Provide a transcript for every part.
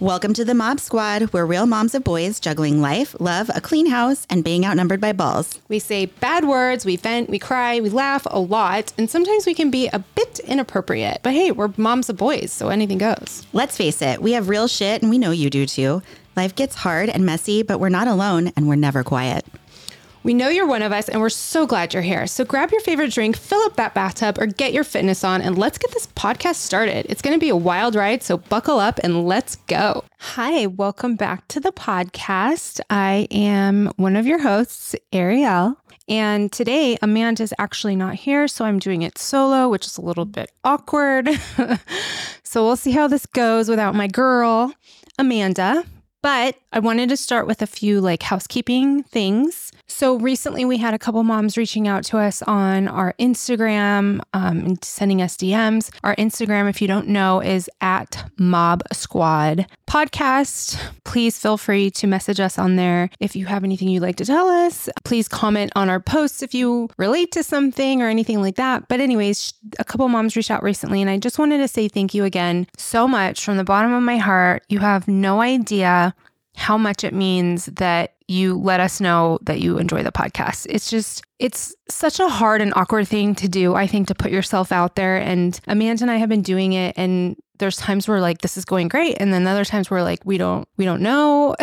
Welcome to the Mob Squad. We're real moms of boys juggling life, love, a clean house, and being outnumbered by balls. We say bad words, we vent, we cry, we laugh a lot, and sometimes we can be a bit inappropriate. But hey, we're moms of boys, so anything goes. Let's face it, we have real shit, and we know you do too. Life gets hard and messy, but we're not alone, and we're never quiet. We know you're one of us, and we're so glad you're here. So grab your favorite drink, fill up that bathtub, or get your fitness on, and let's get this podcast started. It's going to be a wild ride, so buckle up and let's go. Hi, welcome back to the podcast. I am one of your hosts, Arielle. And today, Amanda's actually not here, so I'm doing it solo, which is a little bit awkward. so we'll see how this goes without my girl, Amanda. But I wanted to start with a few like housekeeping things. So recently, we had a couple moms reaching out to us on our Instagram um, and sending us DMs. Our Instagram, if you don't know, is at Mob Squad Podcast. Please feel free to message us on there if you have anything you'd like to tell us. Please comment on our posts if you relate to something or anything like that. But, anyways, a couple moms reached out recently, and I just wanted to say thank you again so much from the bottom of my heart. You have no idea how much it means that you let us know that you enjoy the podcast. It's just, it's such a hard and awkward thing to do, I think, to put yourself out there. And Amanda and I have been doing it. And there's times where like this is going great and then other times where like we don't we don't know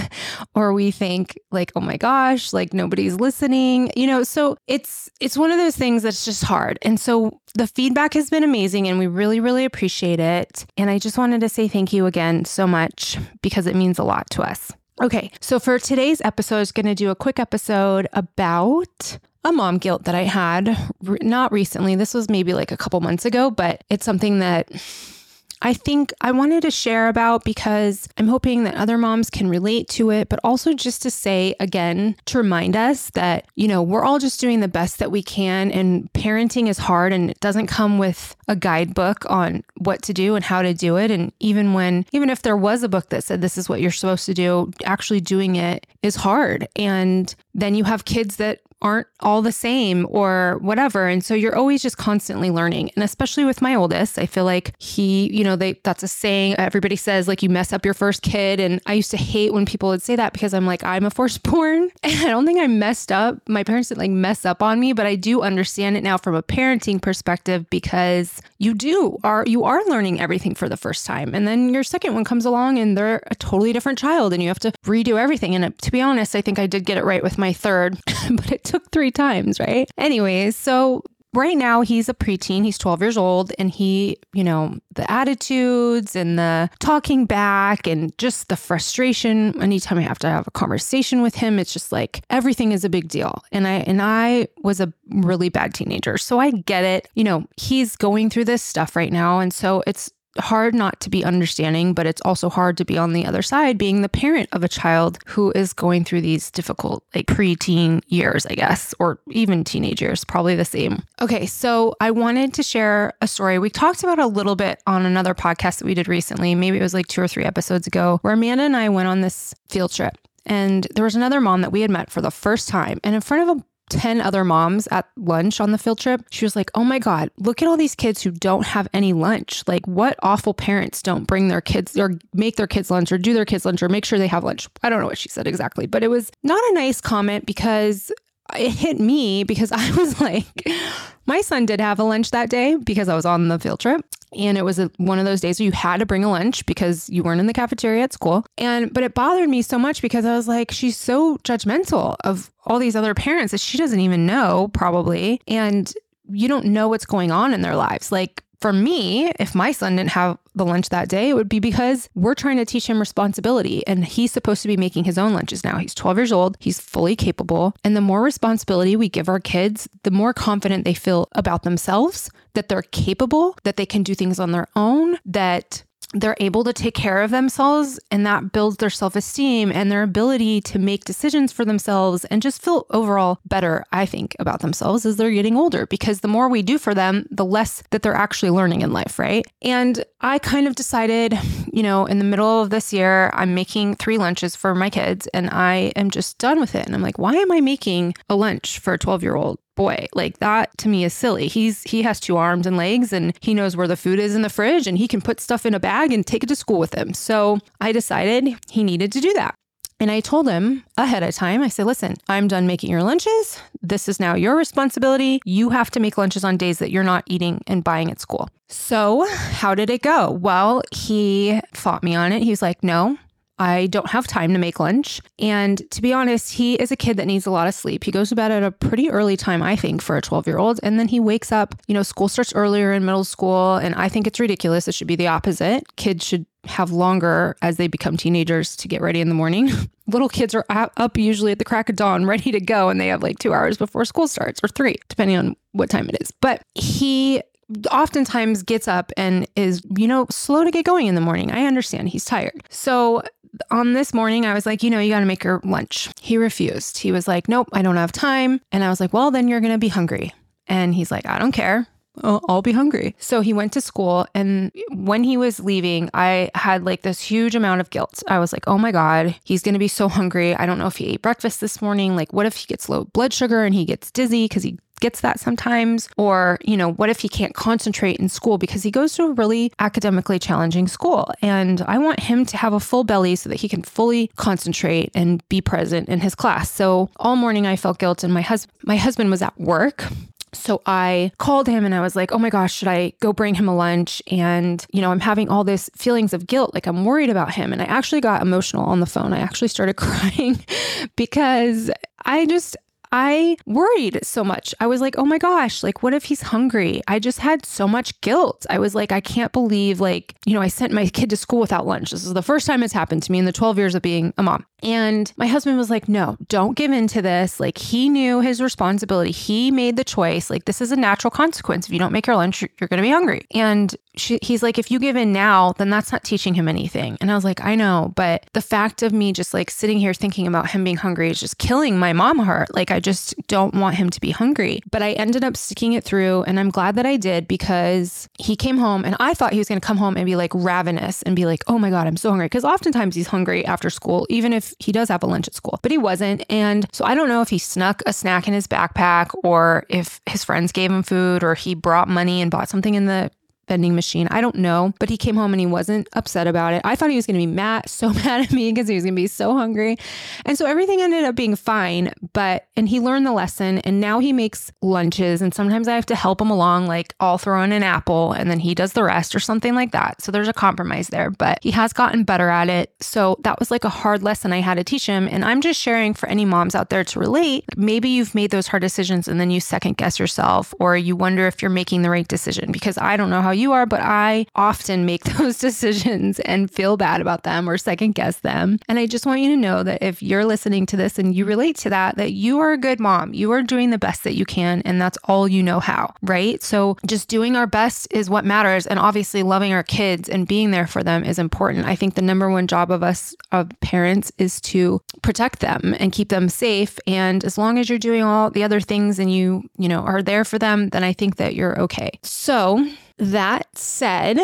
or we think like oh my gosh like nobody's listening you know? So it's it's one of those things that's just hard. And so the feedback has been amazing and we really really appreciate it. And i just wanted to say thank you again so much because it means a lot to us. Okay, so for today's episode, I was going to do a quick episode about a mom guilt that I had, not recently. This was maybe like a couple months ago, but it's something that I think I wanted to share about because I'm hoping that other moms can relate to it, but also just to say again, to remind us that, you know, we're all just doing the best that we can and parenting is hard and it doesn't come with a guidebook on what to do and how to do it. And even when, even if there was a book that said this is what you're supposed to do, actually doing it is hard. And then you have kids that aren't all the same or whatever. And so you're always just constantly learning. And especially with my oldest, I feel like he, you know, they that's a saying everybody says like you mess up your first kid and I used to hate when people would say that because I'm like I'm a firstborn and I don't think I messed up. My parents didn't like mess up on me, but I do understand it now from a parenting perspective because you do are you are learning everything for the first time. And then your second one comes along and they're a totally different child and you have to redo everything. And to be honest, I think I did get it right with my third, but it took three times, right? Anyways, so right now he's a preteen he's 12 years old and he you know the attitudes and the talking back and just the frustration. Anytime i have to have a conversation with him it's just like everything is a big deal. And i and i was a really bad teenager. So i get it. You know he's going through this stuff right now. And so it's hard not to be understanding, but it's also hard to be on the other side, being the parent of a child who is going through these difficult, like preteen years, I guess, or even teenage years, probably the same. Okay, so I wanted to share a story. We talked about a little bit on another podcast that we did recently. Maybe it was like two or three episodes ago, where Amanda and I went on this field trip. And there was another mom that we had met for the first time. And in front of a 10 other moms at lunch on the field trip. She was like, Oh my God, look at all these kids who don't have any lunch. Like, what awful parents don't bring their kids or make their kids lunch or do their kids lunch or make sure they have lunch? I don't know what she said exactly, but it was not a nice comment because it hit me because I was like, my son did have a lunch that day because I was on the field trip. And it was a, one of those days where you had to bring a lunch because you weren't in the cafeteria at school. And, but it bothered me so much because I was like, she's so judgmental of all these other parents that she doesn't even know, probably. And you don't know what's going on in their lives. Like, for me, if my son didn't have the lunch that day, it would be because we're trying to teach him responsibility and he's supposed to be making his own lunches now. He's 12 years old, he's fully capable. And the more responsibility we give our kids, the more confident they feel about themselves, that they're capable, that they can do things on their own, that they're able to take care of themselves and that builds their self-esteem and their ability to make decisions for themselves and just feel overall better i think about themselves as they're getting older. Because the more we do for them the less that they're actually learning in life right? And i kind of decided you know in the middle of this year i'm making three lunches for my kids and i am just done with it. And i'm like why am i making a lunch for a 12 year old boy. Like that to me is silly. He's he has two arms and legs and he knows where the food is in the fridge and he can put stuff in a bag and take it to school with him. So I decided he needed to do that. And I told him ahead of time, I said, listen, I'm done making your lunches. This is now your responsibility. You have to make lunches on days that you're not eating and buying at school. So, how did it go? Well, he fought me on it. He's like, no, I don't have time to make lunch. And to be honest, he is a kid that needs a lot of sleep. He goes to bed at a pretty early time, I think, for a 12 year old. And then he wakes up, you know, school starts earlier in middle school. And I think it's ridiculous. It should be the opposite. Kids should have longer as they become teenagers to get ready in the morning. Little kids are up usually at the crack of dawn, ready to go, and they have like two hours before school starts or three, depending on what time it is. But he oftentimes gets up and is, you know, slow to get going in the morning. I understand he's tired. So on this morning, I was like, you know, you got to make her lunch. He refused. He was like, nope, I don't have time. And I was like, well, then you're going to be hungry. And he's like, I don't care. I'll be hungry. So he went to school. And when he was leaving, I had like this huge amount of guilt. I was like, oh my God, he's going to be so hungry. I don't know if he ate breakfast this morning. Like, what if he gets low blood sugar and he gets dizzy because he gets that sometimes? Or, you know, what if he can't concentrate in school because he goes to a really academically challenging school? And I want him to have a full belly so that he can fully concentrate and be present in his class. So all morning I felt guilt and my husband my husband was at work so I called him and I was like, oh my gosh, should I go bring him a lunch? And, you know, I'm having all this feelings of guilt. Like I'm worried about him. And I actually got emotional on the phone. I actually started crying because I just, I worried so much. I was like, oh my gosh, like, what if he's hungry? I just had so much guilt. I was like, I can't believe, like, you know, I sent my kid to school without lunch. This is the first time it's happened to me in the 12 years of being a mom. And my husband was like, no, don't give in to this. Like, he knew his responsibility. He made the choice. Like, this is a natural consequence. If you don't make your lunch, you're, going to be hungry. And she, he's like, if you give in now, then that's not teaching him anything. And I was like, I know. But the fact of me just like sitting here thinking about him being hungry is just killing my mom heart. Like, I just don't want him to be hungry. But I ended up sticking it through. And I'm glad that I did because he came home and I thought he was going to come home and be like ravenous and be like, oh my God, I'm so hungry. Because oftentimes he's hungry after school, even if he does have a lunch at school, but he wasn't. And so I don't know if he snuck a snack in his backpack or if his friends gave him food or he brought money and bought something in the vending machine. I don't know, but he came home and he wasn't upset about it. I thought he was going to be mad, so mad at me because he was going to be so hungry. And so everything ended up being fine, but, and he learned the lesson and now he makes lunches. And sometimes I have to help him along, like I'll throw in an apple and then he does the rest or something like that. So there's a compromise there, but he has gotten better at it. So that was like a hard lesson I had to teach him. And I'm just sharing for any moms out there to relate. Maybe you've made those hard decisions and then you second guess yourself or you wonder if you're making the right decision because I don't know how you are, but I often make those decisions and feel bad about them or second guess them. And I just want you to know that if you're listening to this and you relate to that, that you are a good mom. You are doing the best that you can, and that's all you know how, right? So just doing our best is what matters. And obviously, loving our kids and being there for them is important. I think the number one job of us, of parents, is to protect them and keep them safe. And as long as you're doing all the other things and you, you know, are there for them, then I think that you're okay. So, that said,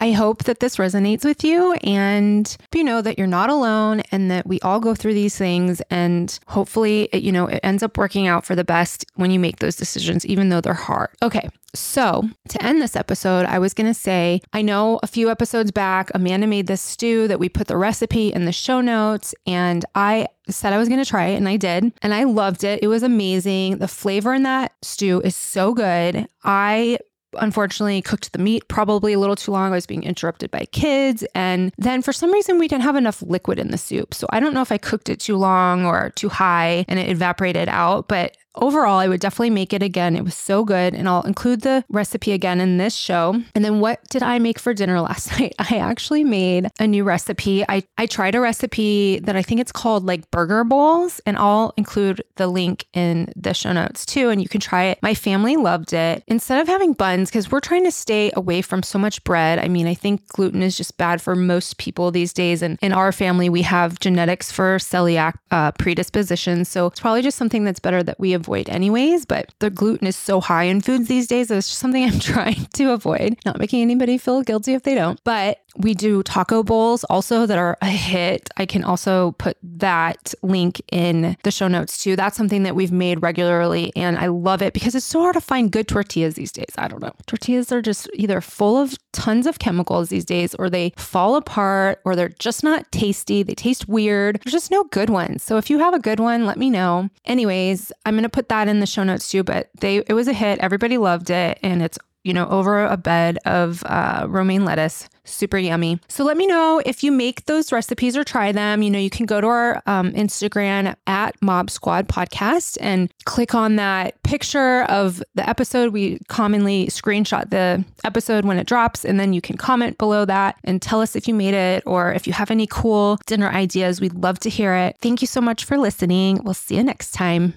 I hope that this resonates with you and you know that you're not alone and that we all go through these things and hopefully it, you know it ends up working out for the best when you make those decisions even though they're hard. Okay. So, to end this episode, I was going to say, I know a few episodes back, Amanda made this stew that we put the recipe in the show notes, and I said I was going to try it, and I did, and I loved it. It was amazing. The flavor in that stew is so good. I unfortunately cooked the meat probably a little too long. I was being interrupted by kids. And then for some reason, we didn't have enough liquid in the soup. So I don't know if I cooked it too long or too high and it evaporated out, but overall, I would definitely make it again. It was so good. And I'll include the recipe again in this show. And then what did I make for dinner last night? I actually made a new recipe. I, I tried a recipe that I think it's called like burger bowls, and I'll include the link in the show notes too. And you can try it. My family loved it. Instead of having buns, because we're trying to stay away from so much bread. I mean, I think gluten is just bad for most people these days. And in our family, we have genetics for celiac uh, predispositions. So it's probably just something that's better that we avoid anyways, but the gluten is so high in foods these days. It's just something I'm trying to avoid. Not making anybody feel guilty if they don't. But We do taco bowls also that are a hit. I can also put that link in the show notes too. That's something that we've made regularly and I love it because it's so hard to find good tortillas these days. I don't know. Tortillas are just either full of tons of chemicals these days or they fall apart or they're just not tasty. They taste weird. There's just no good ones. So if you have a good one, let me know. Anyways, I'm going to put that in the show notes too, but they it was a hit. Everybody loved it and it's you know, over a bed of uh, romaine lettuce. Super yummy. So let me know if you make those recipes or try them. You know, you can go to our um, Instagram at Mob Squad Podcast and click on that picture of the episode. We commonly screenshot the episode when it drops, and then you can comment below that and tell us if you made it or if you have any cool dinner ideas. We'd love to hear it. Thank you so much for listening. We'll see you next time.